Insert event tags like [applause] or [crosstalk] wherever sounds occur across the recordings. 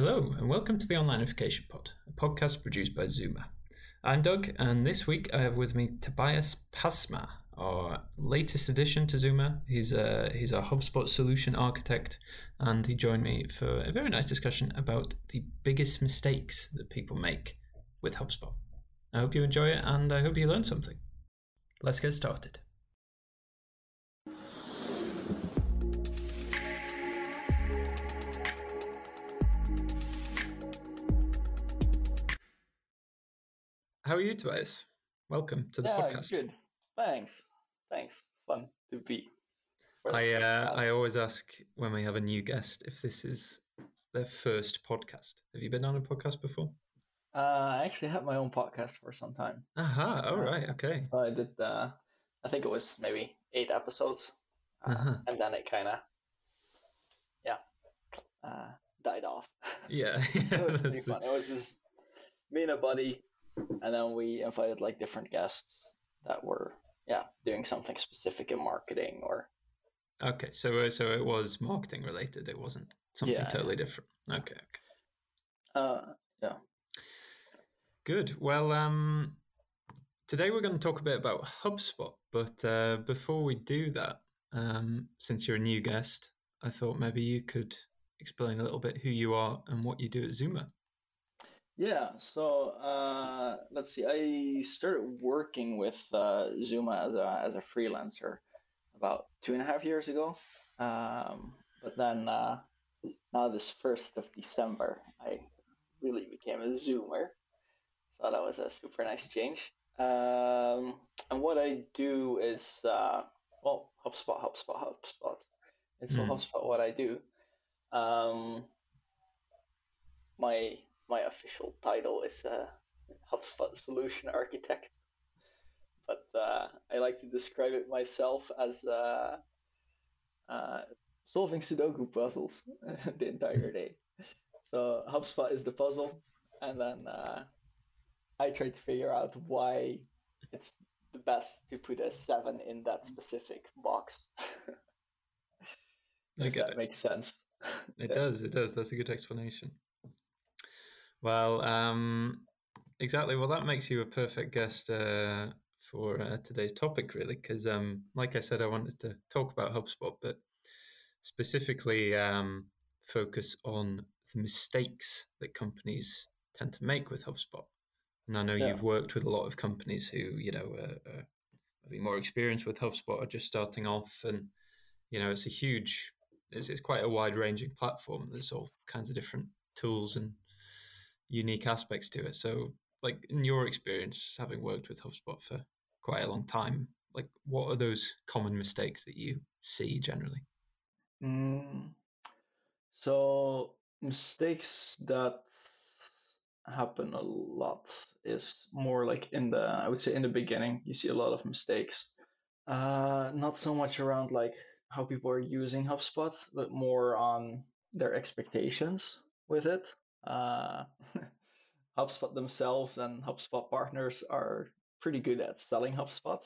Hello, and welcome to the Onlineification Pod, a podcast produced by Zooma. I'm Doug, and this week I have with me Tobias Pasma, our latest addition to Zooma. He's a he's a HubSpot solution architect, and he joined me for a very nice discussion about the biggest mistakes that people make with HubSpot. I hope you enjoy it, and I hope you learn something. Let's get started. How are you, Tobias? Welcome to the yeah, podcast. good. Thanks. Thanks. Fun to be. I uh, I always ask when we have a new guest if this is their first podcast. Have you been on a podcast before? Uh, I actually had my own podcast for some time. Aha! All right. Okay. So I did. Uh, I think it was maybe eight episodes, uh, Uh-huh. and then it kind of, yeah, uh, died off. [laughs] Yeah. [laughs] it was pretty fun. It was just me and a buddy, and then we invited like different guests that were yeah doing something specific in marketing or Okay, so uh, so it was marketing related. It wasn't something Yeah, totally different. Okay, okay. uh, Good. Well, um, today we're going to talk a bit about HubSpot, but uh, before we do that, um, since you're a new guest, I thought maybe you could explain a little bit who you are and what you do at Zooma. Yeah, so uh, let's see. I started working with uh, Zooma as a as a freelancer about two and a half years ago. Um, but then uh, now this first of December, I really became a Zoomer. So that was a super nice change. Um, and what I do is uh, well, HubSpot, HubSpot, HubSpot. It's Hmm. HubSpot what I do. Um, my my official title is uh, HubSpot Solution Architect, but uh, I like to describe it myself as uh, uh, solving Sudoku puzzles [laughs] the entire day. So HubSpot is the puzzle, and then uh, I try to figure out why it's the best to put a seven in that specific box. [laughs] I get that it. makes sense. It Yeah. does. It does. That's a good explanation. Well, um, exactly. Well, that makes you a perfect guest uh, for uh, today's topic, really, because, um, like I said, I wanted to talk about HubSpot, but specifically um, focus on the mistakes that companies tend to make with HubSpot. And I know Yeah. you've worked with a lot of companies who, you know, uh, uh, maybe more experienced with HubSpot are just starting off, and you know, it's a huge it's, it's quite a wide ranging platform. There's all kinds of different tools and unique aspects to it. So, like in your experience, having worked with HubSpot for quite a long time, like what are those common mistakes that you see generally? Mm, so mistakes that happen a lot is more like in the I would say in the beginning you see a lot of mistakes. Uh, not so much around like how people are using HubSpot, but more on their expectations with it. Uh, [laughs] HubSpot themselves and HubSpot partners are pretty good at selling HubSpot,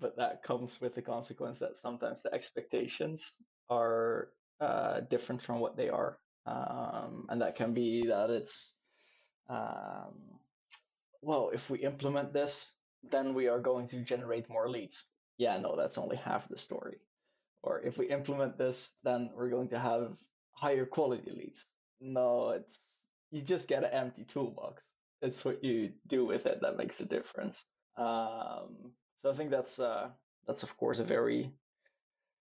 but that comes with the consequence that sometimes the expectations are uh, different from what they are. Um, and that can be that it's, um, well, if we implement this, then we are going to generate more leads. Yeah, no, that's only half the story. Or if we implement this, then we're going to have higher quality leads. No, it's you just get an empty toolbox. It's what you do with it that makes a difference. Um, so I think that's uh, that's of course a very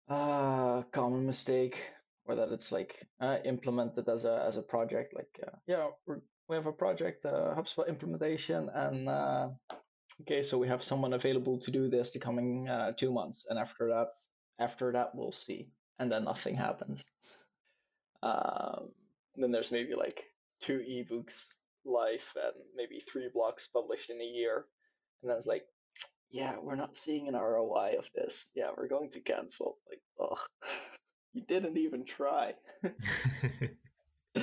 uh, common mistake, or that it's like uh, implemented as a as a project. Like uh, yeah, we have a project, uh, HubSpot implementation, and uh, okay, so we have someone available to do this the coming uh, two months, and after that, after that we'll see, and then nothing happens. Um, then there's maybe like two ebooks live and maybe three blocks published in a year, and then it's like yeah, we're not seeing an ROI of this. Yeah, we're going to cancel. Like, oh, [laughs] you didn't even try. [laughs] yeah,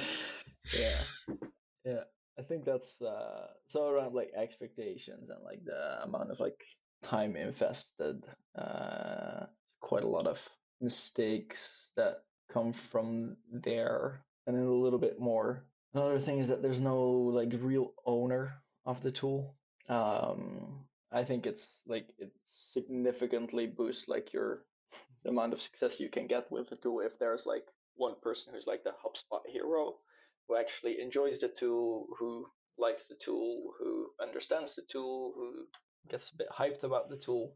yeah. I think that's uh, so around like expectations and like the amount of like time invested. Uh, quite a lot of mistakes that come from there. And a little bit more. Another thing is that there's no like real owner of the tool. Um, I think it's like it significantly boosts like your [laughs] the amount of success you can get with the tool if there's like one person who's like the HubSpot hero who actually enjoys the tool, who likes the tool, who understands the tool, who gets a bit hyped about the tool,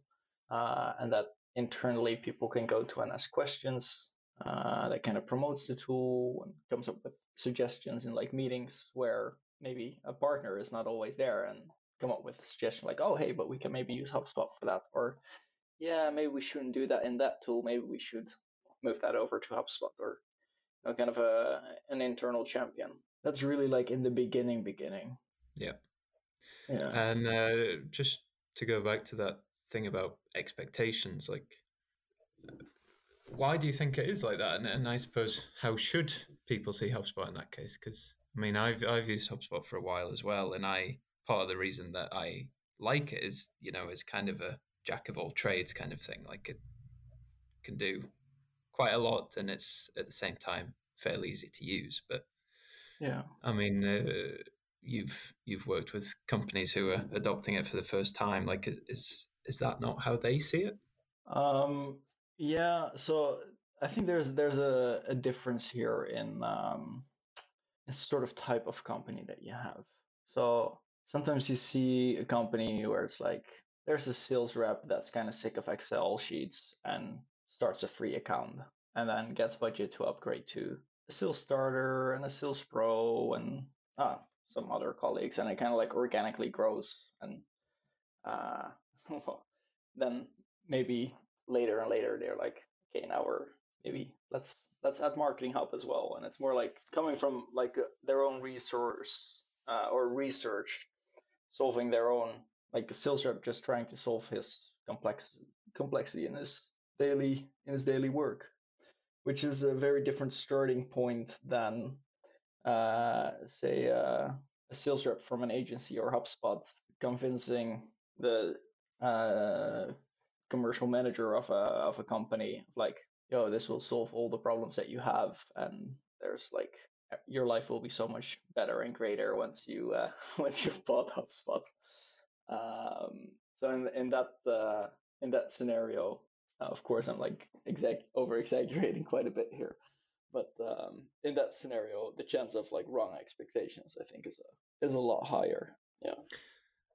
uh, and that internally people can go to and ask questions. Uh, that kind of promotes the tool and comes up with suggestions in like meetings where maybe a partner is not always there and come up with a suggestion like, oh, hey, but we can maybe use HubSpot for that. Or, yeah, maybe we shouldn't do that in that tool. Maybe we should move that over to HubSpot or you know, kind of a an internal champion. That's really like in the beginning, beginning. Yeah. Yeah. And uh, just to go back to that thing about expectations, like, why do you think it is like that? And, and I suppose how should people see HubSpot in that case? Because I mean, I've I've used HubSpot for a while as well, and I part of the reason that I like it is you know is kind of a jack of all trades kind of thing. Like it can do quite a lot, and it's at the same time fairly easy to use. But yeah, I mean, uh, you've you've worked with companies who are adopting it for the first time. Like, is is that not how they see it? Um, yeah. So I think there's there's a, a difference here in um, in sort of type of company that you have. So sometimes you see a company where it's like there's a sales rep that's kind of sick of Excel sheets and starts a free account and then gets budget to upgrade to a sales starter and a sales pro and ah, some other colleagues and it kind of like organically grows and uh, [laughs] then maybe later and later they're like okay now we're maybe let's let's add marketing hub as well. And it's more like coming from like uh, their own resource uh, or research solving their own like a sales rep just trying to solve his complex complexity in his daily in his daily work which is a very different starting point than uh, say uh, a sales rep from an agency or hubspot convincing the uh, commercial manager of a of a company like yo this will solve all the problems that you have and there's like your life will be so much better and greater once you uh, [laughs] once you've bought HubSpot. Um, so in in that uh, in that scenario, uh, of course, I'm like exact over exaggerating quite a bit here, but um, in that scenario, the chance of like wrong expectations, I think, is a is a lot higher. Yeah.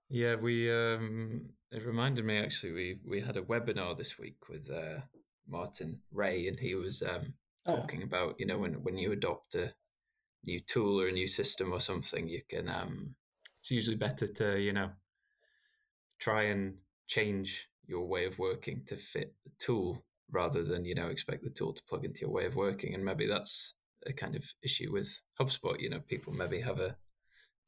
Yeah, we um, it reminded me actually we we had a webinar this week with uh, Martin Ray, and he was um, oh. talking oh. about you know when when you adopt a new tool or a new system or something, you can. Um, it's usually better to you know try and change your way of working to fit the tool rather than you know expect the tool to plug into your way of working. And maybe that's a kind of issue with HubSpot. You know, people maybe have a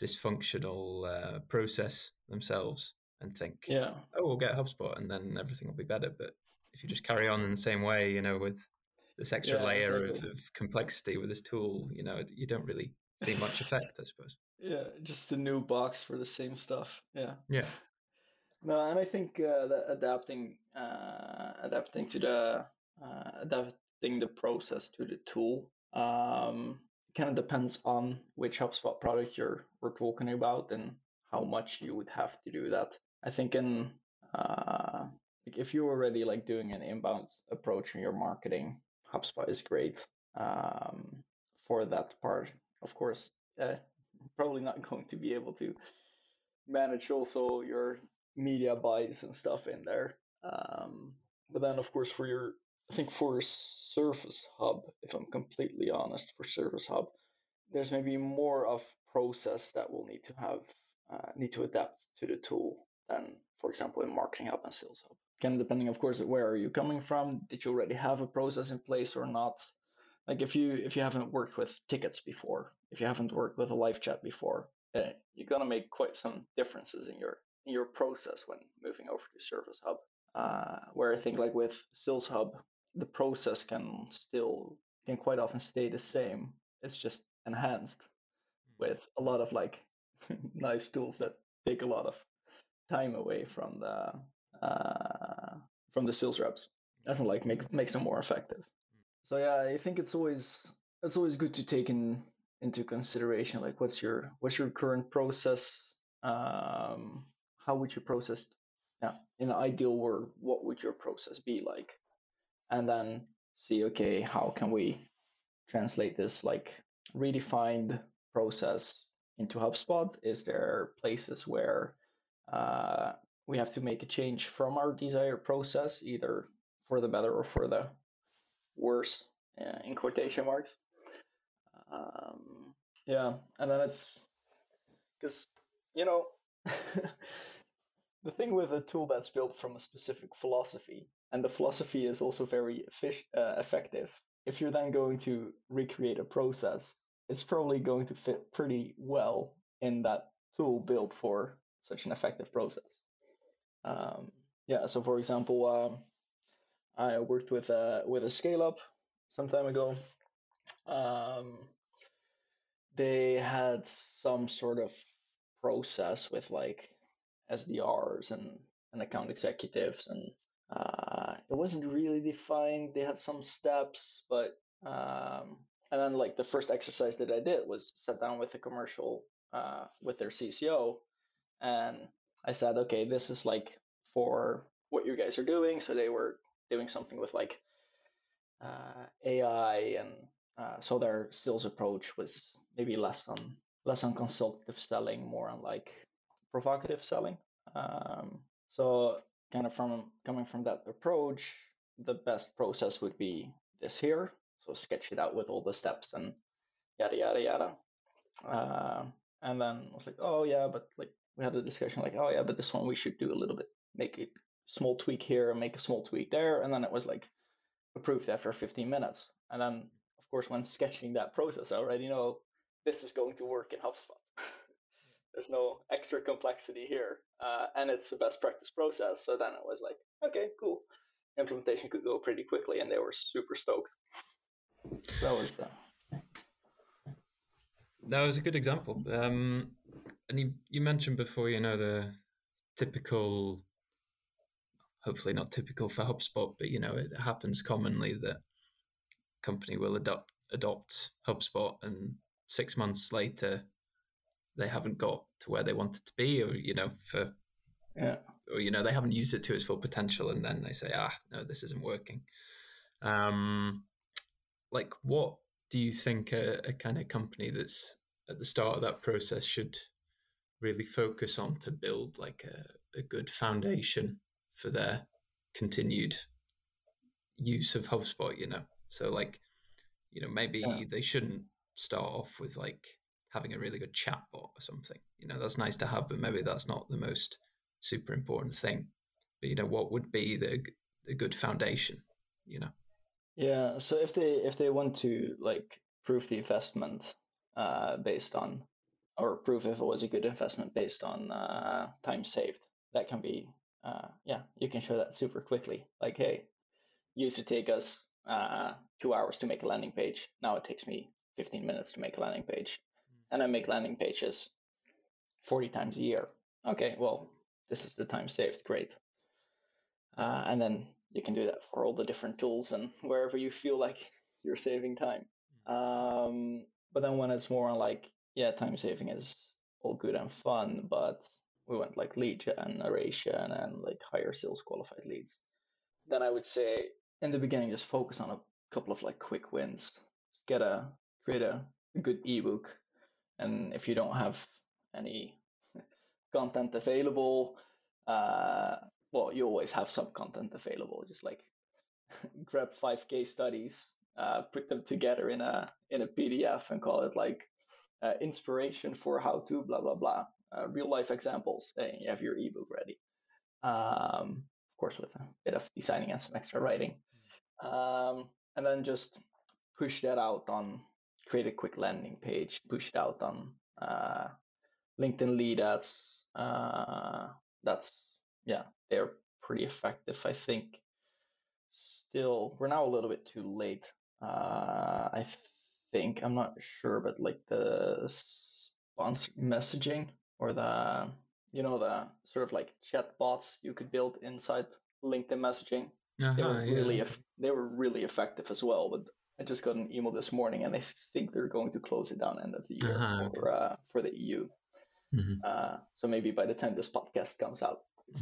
dysfunctional uh, process themselves and think, yeah, oh, we'll get HubSpot and then everything will be better. But if you just carry on in the same way, you know, with this extra yeah, layer exactly. of, of, complexity with this tool, you know, you don't really see [laughs] much effect, I suppose. Yeah, just a new box for the same stuff. Yeah. Yeah. No, and I think uh, that adapting, uh, adapting to the, uh, adapting the process to the tool, um, kind of depends on which HubSpot product you're we're talking about and how much you would have to do that. I think in uh, like if you're already like doing an inbound approach in your marketing, HubSpot is great um, for that part. Of course, uh, probably not [laughs] going to be able to manage also your media buys and stuff in there. Um, but then, of course, for your, I think for Service Hub, if I'm completely honest, for Service Hub, there's maybe more of process that will need to have uh, need to adapt to the tool than, for example, in Marketing Hub and Sales Hub. Of depending of course where are you coming from did you already have a process in place or not? Like if you if you haven't worked with tickets before if you haven't worked with a live chat before uh, you're to make quite some differences in your in your process when moving over to service hub. Uh, where i think like with sales hub the process can still can quite often stay the same it's just enhanced hmm. with a lot of like [laughs] nice tools that take a lot of time away from the uh, from the sales reps. Doesn't like makes makes them more effective. So yeah, I think it's always it's always good to take in into consideration like what's your what's your current process um, how would you process yeah in an ideal world what would your process be like and then see okay how can we translate this like redefined process into hubspot? Is there places where uh, we have to make a change from our desired process either for the better or for the worse uh, in quotation marks? Um, yeah and then it's because you know [laughs] the thing with a tool that's built from a specific philosophy and the philosophy is also very uh, effective. If you're then going to recreate a process it's probably going to fit pretty well in that tool built for such an effective process. Um, yeah so for example um, i worked with a with a scale up some time ago. Um, they had some sort of process with like SDRs and, and account executives, and uh, it wasn't really defined. They had some steps, but um, and then like the first exercise that I did was sat down with a commercial uh, with their CCO, and I said, okay, this is like for what you guys are doing. So they were doing something with like uh, AI and uh, so their sales approach was maybe less on less on consultative selling, more on like provocative selling. Um, so kind of from coming from that approach, the best process would be this here. So sketch it out with all the steps and yada yada yada. Uh, and then I was like, oh yeah, but like we had a discussion like, oh yeah, but this one we should do a little bit, make a small tweak here and make a small tweak there, and then it was like approved after 15 minutes. And then of course, when sketching that process, I already know this is going to work in HubSpot. There's no extra complexity here, uh, and it's a best practice process. So then it was like, okay, cool. Implementation could go pretty quickly, and they were super stoked. That was. Uh... That was a good example. Um, and you, you mentioned before, you know, the typical, hopefully not typical for HubSpot, but you know, it happens commonly that company will adopt adopt HubSpot, and six months later, they haven't got to where they wanted to be, or you know, for yeah, or you know, they haven't used it to its full potential, and then they say, ah, no, this isn't working. Um, like, what do you think a, a kind of company that's at the start of that process should really focus on to build like a, a good foundation for their continued use of HubSpot, you know? So like, you know, maybe yeah. they shouldn't start off with like having a really good chatbot or something. You know, that's nice to have, but maybe that's not the most super important thing. But you know, what would be the the good foundation? You know. Yeah. So if they if they want to like prove the investment uh, based on, or prove if it was a good investment based on uh, time saved, that can be uh, yeah, you can show that super quickly. Like, hey, used to take us uh, two hours to make a landing page. Now it takes me 15 minutes to make a landing page. And I make landing pages 40 times a year. Okay, well, this is the time saved. Great. Uh, and then you can do that for all the different tools and wherever you feel like [laughs] you're saving time. Hmm. Um, but then when it's more like, yeah, time saving is all good and fun, but we want like lead generation and like higher sales qualified leads, then I would say in the beginning just focus on a couple of like quick wins. Just get a create a, a good ebook, and if you don't have any content available, uh, well, you always have some content available. Just like [laughs] grab five case studies, uh, put them together in a in a PDF, and call it like uh, inspiration for how to blah blah blah. Uh, real life examples. And you have your ebook ready. Um, of course, with a bit of designing and some extra writing um, and then just push that out on create a quick landing page, push it out on uh, LinkedIn lead ads. Uh, that's yeah, they're pretty effective. I think. Still, we're now a little bit too late. Uh, I think I'm not sure, but like the sponsor messaging or the you know the sort of like chat bots you could build inside LinkedIn messaging. Uh-huh, they were really yeah. they were really effective as well. But I just got an email this morning, and I think they're going to close it down end of the year Uh-huh, for uh, for the EU. Mhm. Uh, so maybe by the time this podcast comes out, [laughs]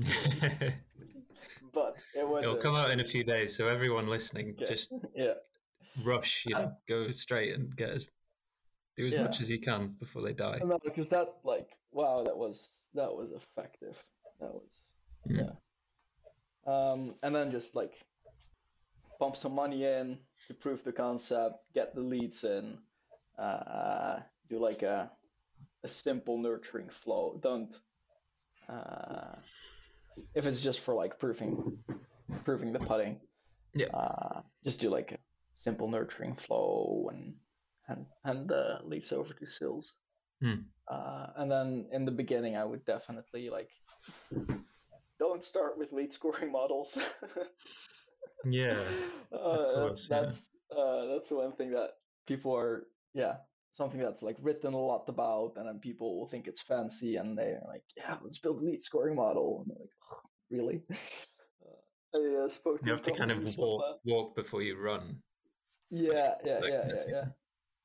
but it was It'll a- come out in a few days, so everyone listening, Yeah. just [laughs] yeah rush, you know, go straight and get as do as Yeah. much as you can before they die. no because that like wow that was that was effective that was Mm. yeah um and then just like pump some money in to prove the concept get the leads in uh do like a a simple nurturing flow don't uh if it's just for like proving proving the pudding Yeah. uh just do like a simple nurturing flow and and hand the leads over to sales uh, and then in the beginning, I would definitely like don't start with lead scoring [laughs] models. Yeah. [laughs] uh, course, yeah. that's uh, that's one thing that people are yeah something that's like written a lot about, and then people will think it's fancy, and they're like, yeah, let's build a lead scoring model, and they're like, "Ugh, really? [laughs] Uh, I uh, spoke to You have to kind of walk, walk before you run. yeah, yeah, That yeah, kind yeah, yeah.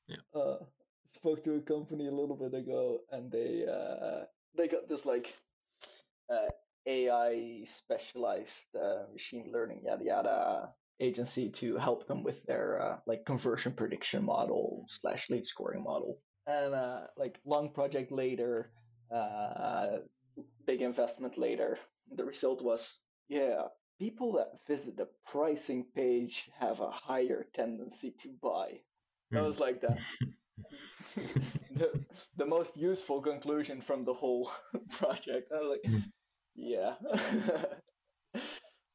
Yeah. Uh, spoke to a company a little bit ago, and they uh, they got this like uh, AI specialized uh, machine learning yada yada agency to help them with their uh, like conversion prediction model slash lead scoring model. And uh, like long project later, uh, big investment later, the result was yeah, people that visit the pricing page have a higher tendency to buy. I Hmm. was like that. [laughs] the, the most useful conclusion from the whole [laughs] project. I was like, Hmm. Yeah. [laughs]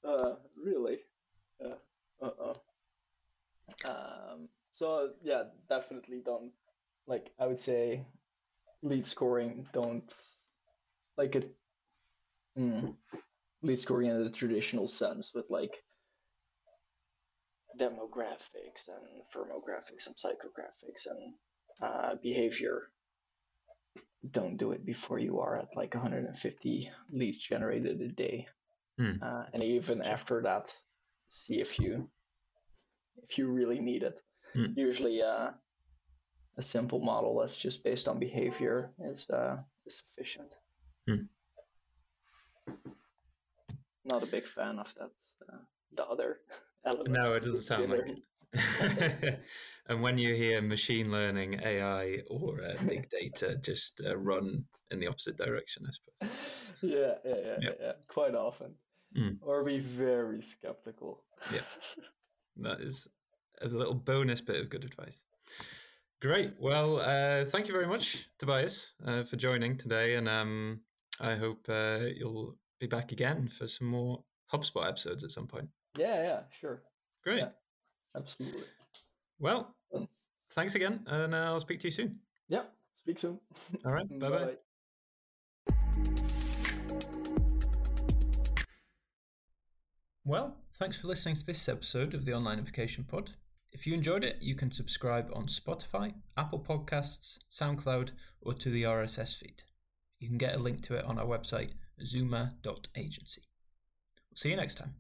uh, really? Yeah. Uh-uh. Um, so yeah, definitely don't like I would say lead scoring don't like it mm, lead scoring in the traditional sense with like demographics and firmographics and psychographics and uh, behavior. Don't do it before you are at like 150 leads generated a day, Hmm. uh, and even after that, see if you if you really need it. Hmm. Usually, uh, a simple model that's just based on behavior is uh, is sufficient. Hmm. Not a big fan of that. Uh, the other [laughs] elements. No, it doesn't sound like it. [laughs] and when you hear machine learning, AI, or uh, big [laughs] data, just uh, run in the opposite direction, I suppose. yeah, yeah, yeah, Yeah. yeah, quite often. Mm. Or be very skeptical. Yeah. [laughs] That is a little bonus bit of good advice. Great. Well, uh, thank you very much, Tobias, uh, for joining today. And um, I hope uh, you'll be back again for some more HubSpot episodes at some point. yeah, yeah, sure. Great. Yeah. Absolutely. Well, thanks again. And uh, I'll speak to you soon. Yeah. Speak soon. All right. [laughs] Bye bye. Well, thanks for listening to this episode of the Onlineification Pod. If you enjoyed it, you can subscribe on Spotify, Apple Podcasts, SoundCloud, or to the RSS feed. You can get a link to it on our website, zooma.agency. We'll see you next time.